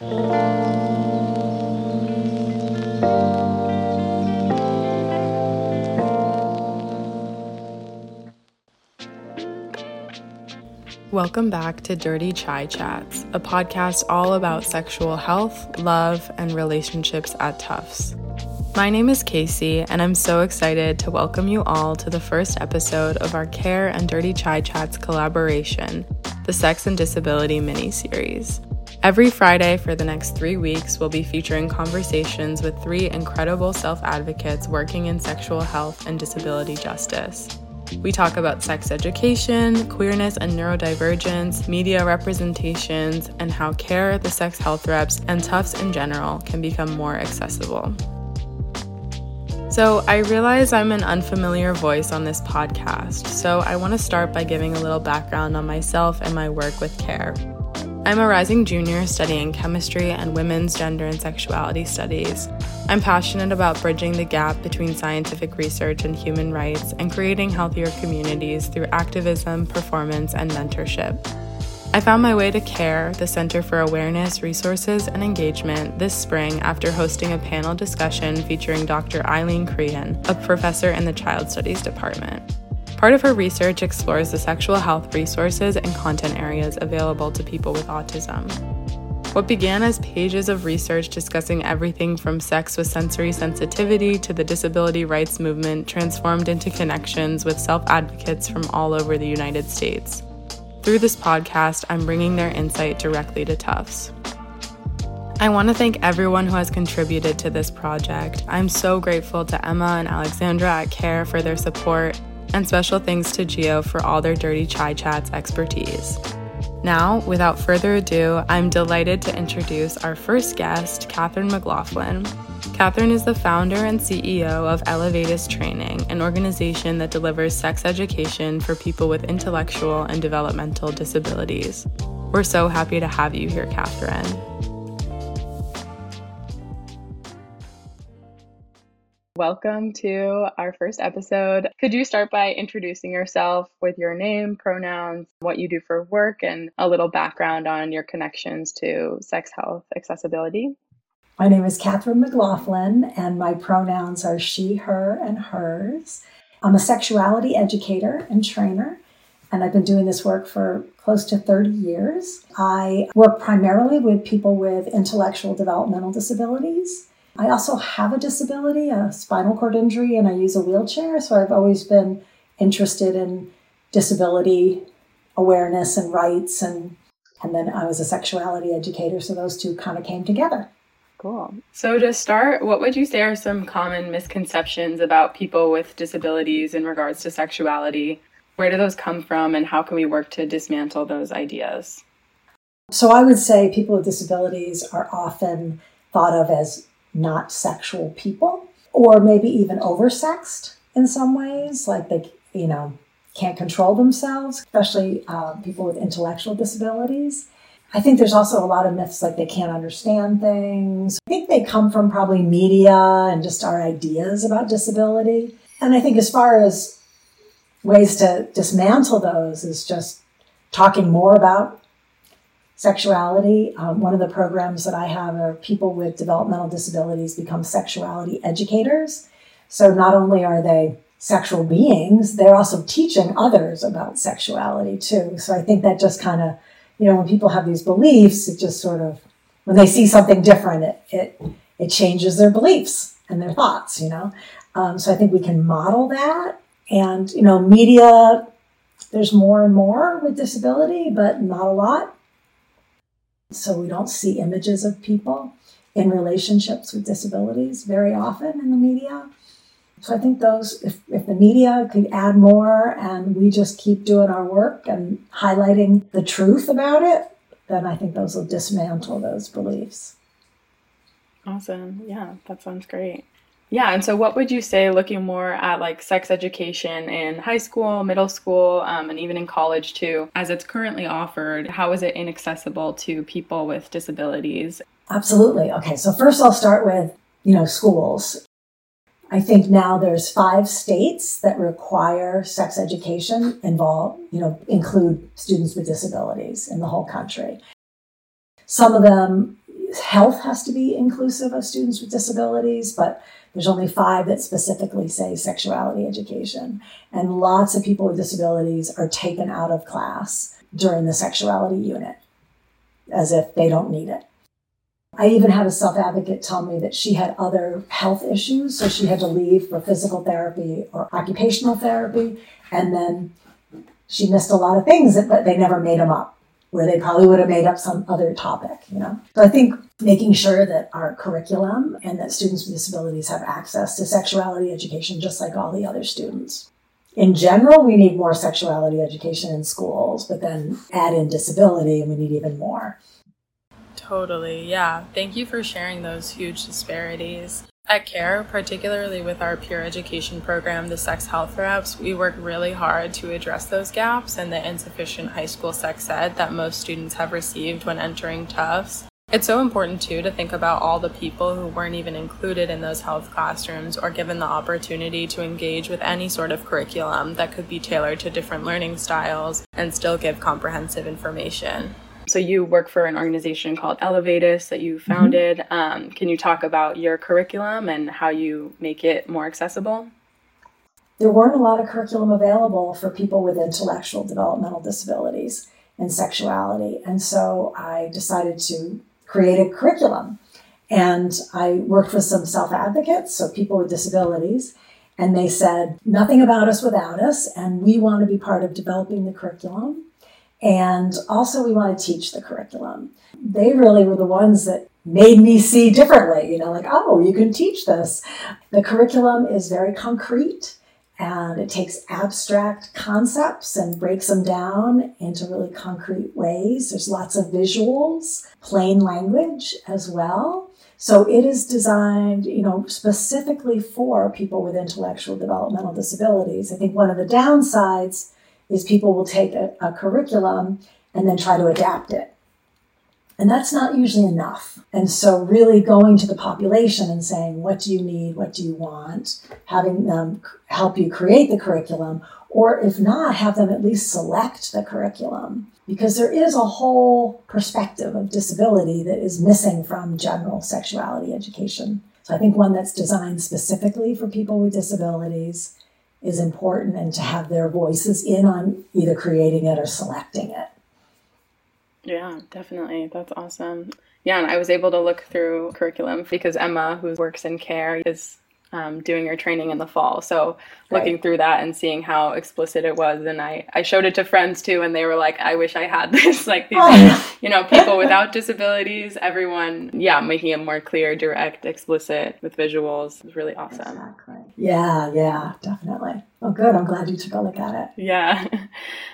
Welcome back to Dirty Chai Chats, a podcast all about sexual health, love, and relationships at Tufts. My name is Casey, and I'm so excited to welcome you all to the first episode of our Care and Dirty Chai Chats collaboration, the Sex and Disability mini series. Every Friday for the next three weeks, we'll be featuring conversations with three incredible self advocates working in sexual health and disability justice. We talk about sex education, queerness and neurodivergence, media representations, and how care, the sex health reps, and Tufts in general can become more accessible. So, I realize I'm an unfamiliar voice on this podcast, so I want to start by giving a little background on myself and my work with CARE. I'm a rising junior studying chemistry and women's gender and sexuality studies. I'm passionate about bridging the gap between scientific research and human rights and creating healthier communities through activism, performance, and mentorship. I found my way to CARE, the Center for Awareness, Resources, and Engagement, this spring after hosting a panel discussion featuring Dr. Eileen Crehan, a professor in the Child Studies Department. Part of her research explores the sexual health resources and content areas available to people with autism. What began as pages of research discussing everything from sex with sensory sensitivity to the disability rights movement transformed into connections with self advocates from all over the United States. Through this podcast, I'm bringing their insight directly to Tufts. I want to thank everyone who has contributed to this project. I'm so grateful to Emma and Alexandra at CARE for their support, and special thanks to Geo for all their Dirty Chai Chats expertise. Now, without further ado, I'm delighted to introduce our first guest, Catherine McLaughlin. Catherine is the founder and CEO of Elevatus Training, an organization that delivers sex education for people with intellectual and developmental disabilities. We're so happy to have you here, Catherine. Welcome to our first episode. Could you start by introducing yourself with your name, pronouns, what you do for work, and a little background on your connections to sex health accessibility? My name is Catherine McLaughlin, and my pronouns are she, her, and hers. I'm a sexuality educator and trainer, and I've been doing this work for close to 30 years. I work primarily with people with intellectual developmental disabilities. I also have a disability, a spinal cord injury, and I use a wheelchair, so I've always been interested in disability awareness and rights and and then I was a sexuality educator, so those two kind of came together. Cool. So, to start, what would you say are some common misconceptions about people with disabilities in regards to sexuality? Where do those come from, and how can we work to dismantle those ideas? So, I would say people with disabilities are often thought of as not sexual people, or maybe even oversexed in some ways, like they, you know, can't control themselves, especially uh, people with intellectual disabilities. I think there's also a lot of myths like they can't understand things. I think they come from probably media and just our ideas about disability. And I think as far as ways to dismantle those is just talking more about sexuality. Um, one of the programs that I have are people with developmental disabilities become sexuality educators. So not only are they sexual beings, they're also teaching others about sexuality too. So I think that just kind of you know, when people have these beliefs, it just sort of, when they see something different, it, it, it changes their beliefs and their thoughts, you know. Um, so I think we can model that. And, you know, media, there's more and more with disability, but not a lot. So we don't see images of people in relationships with disabilities very often in the media. So I think those, if, if the media could add more and we just keep doing our work and highlighting the truth about it, then I think those will dismantle those beliefs. Awesome. Yeah, that sounds great. Yeah, and so what would you say, looking more at like sex education in high school, middle school, um, and even in college too, as it's currently offered, how is it inaccessible to people with disabilities? Absolutely. Okay, so first I'll start with, you know, schools. I think now there's five states that require sex education involve, you know, include students with disabilities in the whole country. Some of them health has to be inclusive of students with disabilities, but there's only five that specifically say sexuality education. And lots of people with disabilities are taken out of class during the sexuality unit as if they don't need it. I even had a self advocate tell me that she had other health issues, so she had to leave for physical therapy or occupational therapy. And then she missed a lot of things, but they never made them up where they probably would have made up some other topic, you know. So I think making sure that our curriculum and that students with disabilities have access to sexuality education just like all the other students. In general, we need more sexuality education in schools, but then add in disability and we need even more. Totally, yeah. Thank you for sharing those huge disparities. At CARE, particularly with our peer education program, the Sex Health Reps, we work really hard to address those gaps and the insufficient high school sex ed that most students have received when entering Tufts. It's so important too to think about all the people who weren't even included in those health classrooms or given the opportunity to engage with any sort of curriculum that could be tailored to different learning styles and still give comprehensive information. So you work for an organization called Elevatus that you mm-hmm. founded. Mm-hmm. Um, can you talk about your curriculum and how you make it more accessible? There weren't a lot of curriculum available for people with intellectual developmental disabilities and sexuality. And so I decided to create a curriculum. And I worked with some self advocates, so people with disabilities, and they said, nothing about us without us, and we want to be part of developing the curriculum. And also, we want to teach the curriculum. They really were the ones that made me see differently, you know, like, oh, you can teach this. The curriculum is very concrete and it takes abstract concepts and breaks them down into really concrete ways. There's lots of visuals, plain language as well. So it is designed, you know, specifically for people with intellectual developmental disabilities. I think one of the downsides is people will take a, a curriculum and then try to adapt it. And that's not usually enough. And so, really going to the population and saying, what do you need? What do you want? Having them help you create the curriculum, or if not, have them at least select the curriculum. Because there is a whole perspective of disability that is missing from general sexuality education. So, I think one that's designed specifically for people with disabilities is important and to have their voices in on either creating it or selecting it. Yeah, definitely. That's awesome. Yeah, and I was able to look through curriculum because Emma, who works in care, is um, doing your training in the fall. So looking right. through that and seeing how explicit it was, and I I showed it to friends too, and they were like, "I wish I had this." like these, oh. you know, people without disabilities, everyone, yeah, making it more clear, direct, explicit with visuals is really awesome. Exactly. Yeah, yeah, definitely. Oh, good. I'm glad you took a look at it. Yeah.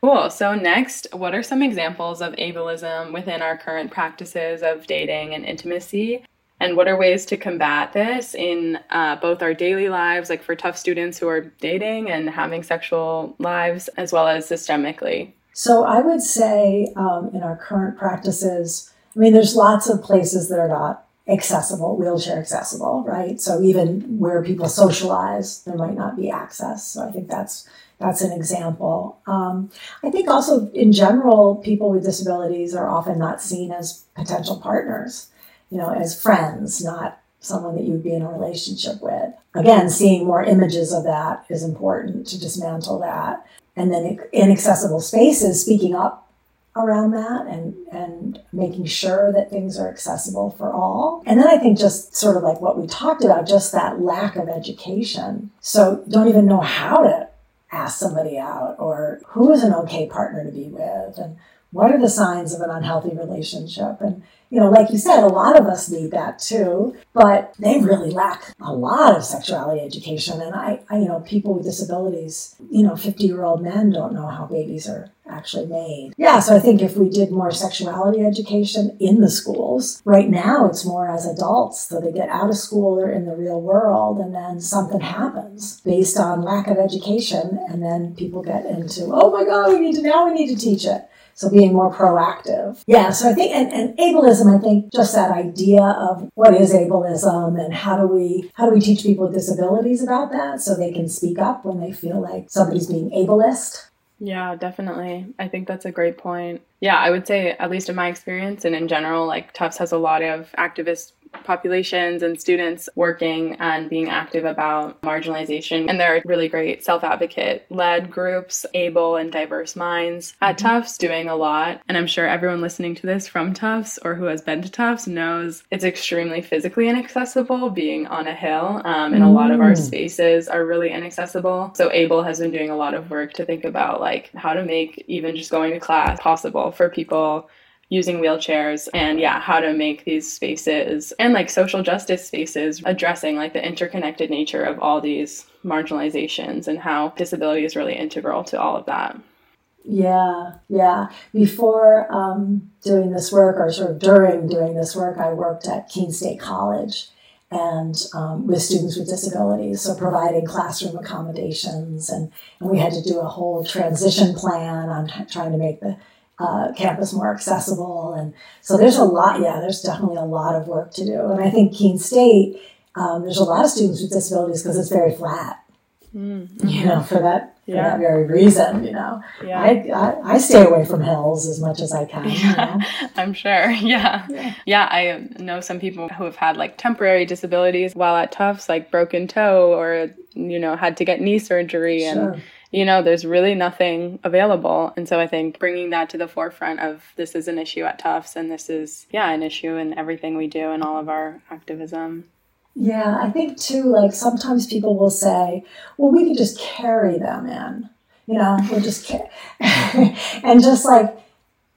Cool. So, next, what are some examples of ableism within our current practices of dating and intimacy? And what are ways to combat this in uh, both our daily lives, like for Tufts students who are dating and having sexual lives, as well as systemically? So, I would say um, in our current practices, I mean, there's lots of places that are not accessible, wheelchair accessible, right? So, even where people socialize, there might not be access. So, I think that's that's an example. Um, I think also in general, people with disabilities are often not seen as potential partners you know, as friends, not someone that you'd be in a relationship with. Again, seeing more images of that is important to dismantle that. And then inaccessible spaces, speaking up around that and, and making sure that things are accessible for all. And then I think just sort of like what we talked about, just that lack of education. So don't even know how to ask somebody out or who is an okay partner to be with and what are the signs of an unhealthy relationship and you know, like you said, a lot of us need that too, but they really lack a lot of sexuality education. And I, I you know, people with disabilities, you know, 50 year old men don't know how babies are actually made. Yeah, so I think if we did more sexuality education in the schools, right now it's more as adults. So they get out of school, they're in the real world, and then something happens based on lack of education. And then people get into, oh my God, we need to, now we need to teach it. So being more proactive. Yeah, so I think, and, and ableism, I think just that idea of what is ableism and how do we, how do we teach people with disabilities about that so they can speak up when they feel like somebody's being ableist Yeah, definitely. I think that's a great point. Yeah, I would say, at least in my experience and in general, like Tufts has a lot of activist populations and students working and being active about marginalization. And there are really great self advocate led groups, able and diverse minds at mm-hmm. Tufts doing a lot. And I'm sure everyone listening to this from Tufts or who has been to Tufts knows it's extremely physically inaccessible being on a hill. Um, and a lot of our mm. spaces are really inaccessible. So Able has been doing a lot of work to think about like how to make even just going to class possible for people using wheelchairs and yeah how to make these spaces and like social justice spaces addressing like the interconnected nature of all these marginalizations and how disability is really integral to all of that. Yeah yeah. Before um, doing this work or sort of during doing this work i worked at keene state college and um, with students with disabilities, so providing classroom accommodations, and, and we had to do a whole transition plan on t- trying to make the uh, campus more accessible. And so there's a lot, yeah, there's definitely a lot of work to do. And I think Keene State, um, there's a lot of students with disabilities because it's very flat. Mm-hmm. You know, for that for that very reason, you know, yeah. I, I, I stay away from hills as much as I can. Yeah, you know? I'm sure. Yeah. yeah, yeah. I know some people who have had like temporary disabilities while at Tufts, like broken toe or you know had to get knee surgery sure. and you know, there's really nothing available. And so I think bringing that to the forefront of this is an issue at Tufts and this is, yeah, an issue in everything we do and all of our activism. Yeah, I think too, like sometimes people will say, well, we could just carry them in, you know, we'll just, and just like,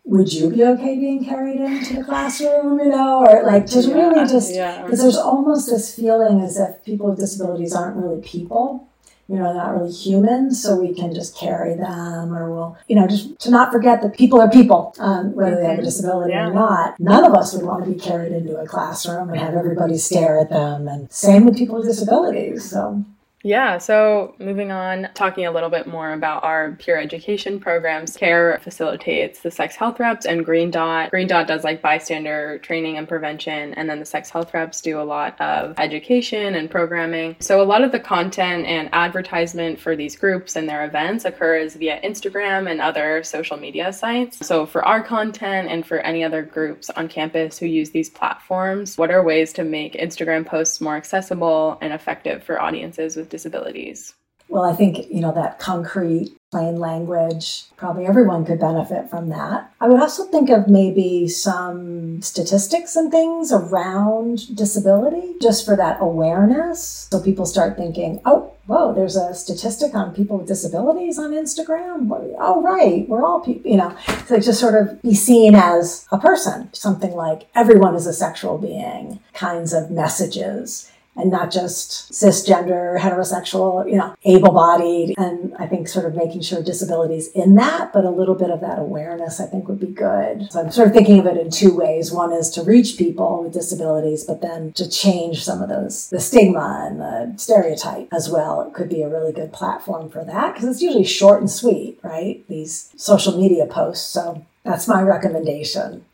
would you be okay being carried into the classroom, you know, or like just yeah, really just, because yeah. there's almost this feeling as if people with disabilities aren't really people you know, not really human, so we can just carry them or we'll, you know, just to not forget that people are people, um, whether they have a disability yeah. or not. None of us would want to be carried into a classroom and have everybody stare at them. And same with people with disabilities. So yeah, so moving on, talking a little bit more about our peer education programs. CARE facilitates the sex health reps and Green Dot. Green Dot does like bystander training and prevention, and then the sex health reps do a lot of education and programming. So a lot of the content and advertisement for these groups and their events occurs via Instagram and other social media sites. So for our content and for any other groups on campus who use these platforms, what are ways to make Instagram posts more accessible and effective for audiences with disabilities? Well, I think, you know, that concrete, plain language, probably everyone could benefit from that. I would also think of maybe some statistics and things around disability just for that awareness. So people start thinking, oh, whoa, there's a statistic on people with disabilities on Instagram. Oh, right, we're all people, you know, so just sort of be seen as a person, something like everyone is a sexual being kinds of messages and not just cisgender, heterosexual, you know, able bodied. And I think sort of making sure disabilities in that, but a little bit of that awareness I think would be good. So I'm sort of thinking of it in two ways. One is to reach people with disabilities, but then to change some of those, the stigma and the stereotype as well. It could be a really good platform for that because it's usually short and sweet, right? These social media posts. So that's my recommendation.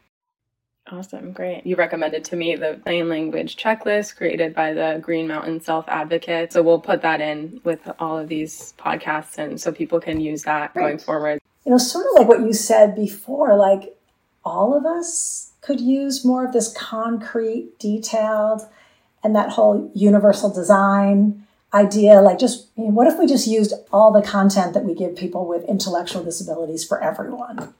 Awesome, great. You recommended to me the plain language checklist created by the Green Mountain Self Advocate. So we'll put that in with all of these podcasts and so people can use that right. going forward. You know, sort of like what you said before, like all of us could use more of this concrete, detailed, and that whole universal design idea. Like, just I mean, what if we just used all the content that we give people with intellectual disabilities for everyone?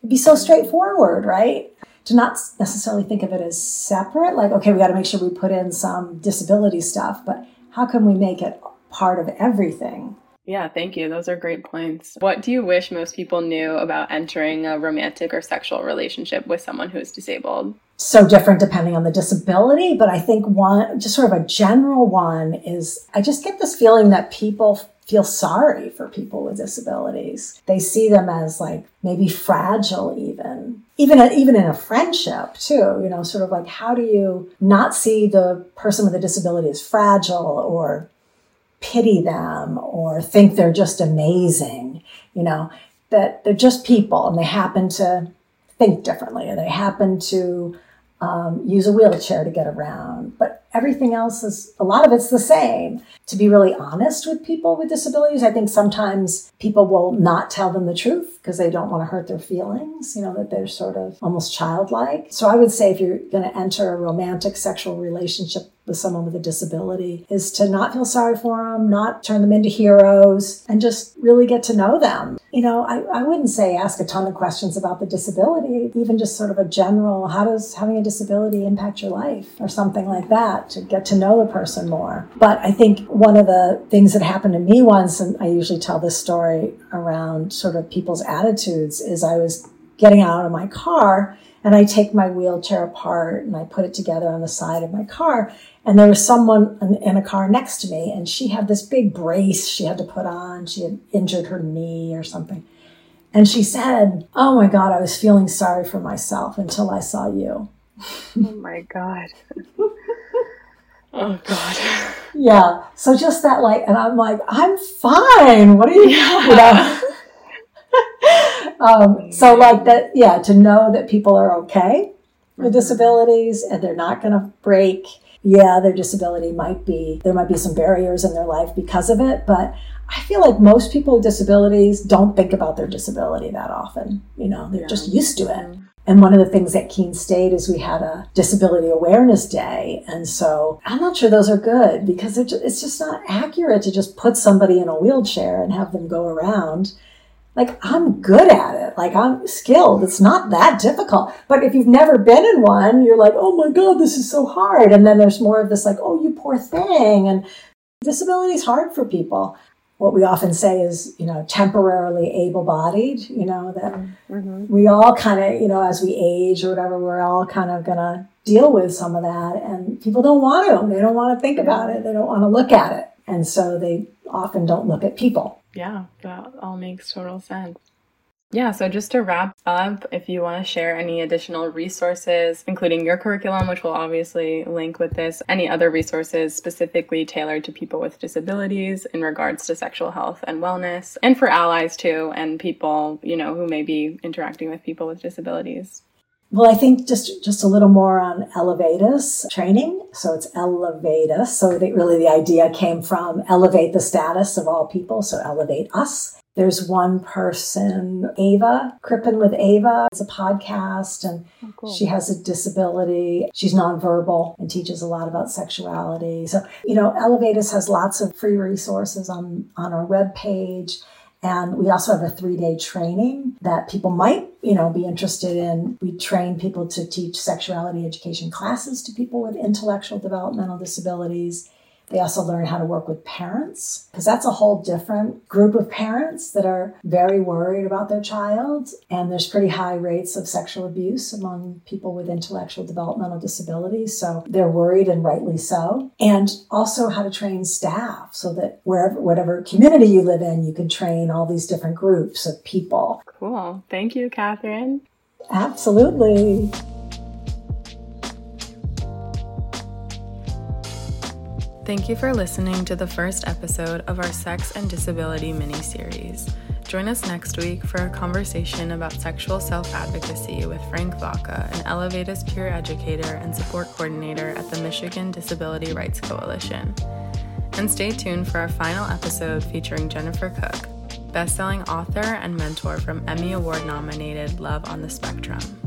It'd be so straightforward, right? To not necessarily think of it as separate, like, okay, we got to make sure we put in some disability stuff, but how can we make it part of everything? Yeah, thank you. Those are great points. What do you wish most people knew about entering a romantic or sexual relationship with someone who is disabled? So different depending on the disability, but I think one, just sort of a general one is I just get this feeling that people feel sorry for people with disabilities. They see them as like maybe fragile even. Even even in a friendship too, you know, sort of like how do you not see the person with a disability as fragile or pity them or think they're just amazing, you know, that they're just people and they happen to think differently or they happen to um, use a wheelchair to get around. But everything else is, a lot of it's the same. To be really honest with people with disabilities, I think sometimes people will not tell them the truth because they don't want to hurt their feelings, you know, that they're sort of almost childlike. So I would say if you're going to enter a romantic sexual relationship with someone with a disability is to not feel sorry for them, not turn them into heroes, and just really get to know them. You know, I, I wouldn't say ask a ton of questions about the disability, even just sort of a general, how does having a disability impact your life or something like that to get to know the person more. But I think one of the things that happened to me once, and I usually tell this story around sort of people's attitudes, is I was getting out of my car and I take my wheelchair apart and I put it together on the side of my car. And there was someone in a car next to me, and she had this big brace she had to put on. She had injured her knee or something. And she said, Oh my God, I was feeling sorry for myself until I saw you. Oh my God. oh God. Yeah. So just that, like, and I'm like, I'm fine. What are you, yeah. you know? um, so like that, yeah, to know that people are okay with mm-hmm. disabilities and they're not going to break yeah, their disability might be, there might be some barriers in their life because of it, but I feel like most people with disabilities don't think about their disability that often. You know, they're yeah. just used to it. Mm-hmm. And one of the things at Keene State is we had a disability awareness day. And so I'm not sure those are good because it's just not accurate to just put somebody in a wheelchair and have them go around like I'm good at it. Like I'm skilled. It's not that difficult. But if you've never been in one, you're like, oh my God, this is so hard. And then there's more of this like, oh, you poor thing. And disability is hard for people. What we often say is, you know, temporarily able bodied, you know, that mm-hmm. we all kind of, you know, as we age or whatever, we're all kind of going to deal with some of that. And people don't want to. They don't want to think about it. They don't want to look at it. And so they often don't look at people. Yeah, that all makes total sense. Yeah, so just to wrap up, if you want to share any additional resources, including your curriculum, which will obviously link with this, any other resources specifically tailored to people with disabilities in regards to sexual health and wellness, and for allies too, and people, you know, who may be interacting with people with disabilities. Well, I think just just a little more on Elevatus training. So it's Elevatus. So the, really the idea came from elevate the status of all people. So elevate us. There's one person, Ava, Crippen with Ava. It's a podcast and oh, cool. she has a disability. She's nonverbal and teaches a lot about sexuality. So, you know, Elevatus has lots of free resources on, on our webpage. And we also have a three day training that people might, you know, be interested in. We train people to teach sexuality education classes to people with intellectual developmental disabilities. They also learn how to work with parents because that's a whole different group of parents that are very worried about their child. And there's pretty high rates of sexual abuse among people with intellectual developmental disabilities. So they're worried and rightly so. And also how to train staff so that wherever, whatever community you live in, you can train all these different groups of people. Cool. Thank you, Catherine. Absolutely. Thank you for listening to the first episode of our Sex and Disability mini series. Join us next week for a conversation about sexual self advocacy with Frank Vaca, an Elevatus peer educator and support coordinator at the Michigan Disability Rights Coalition. And stay tuned for our final episode featuring Jennifer Cook, best-selling author and mentor from Emmy Award nominated Love on the Spectrum.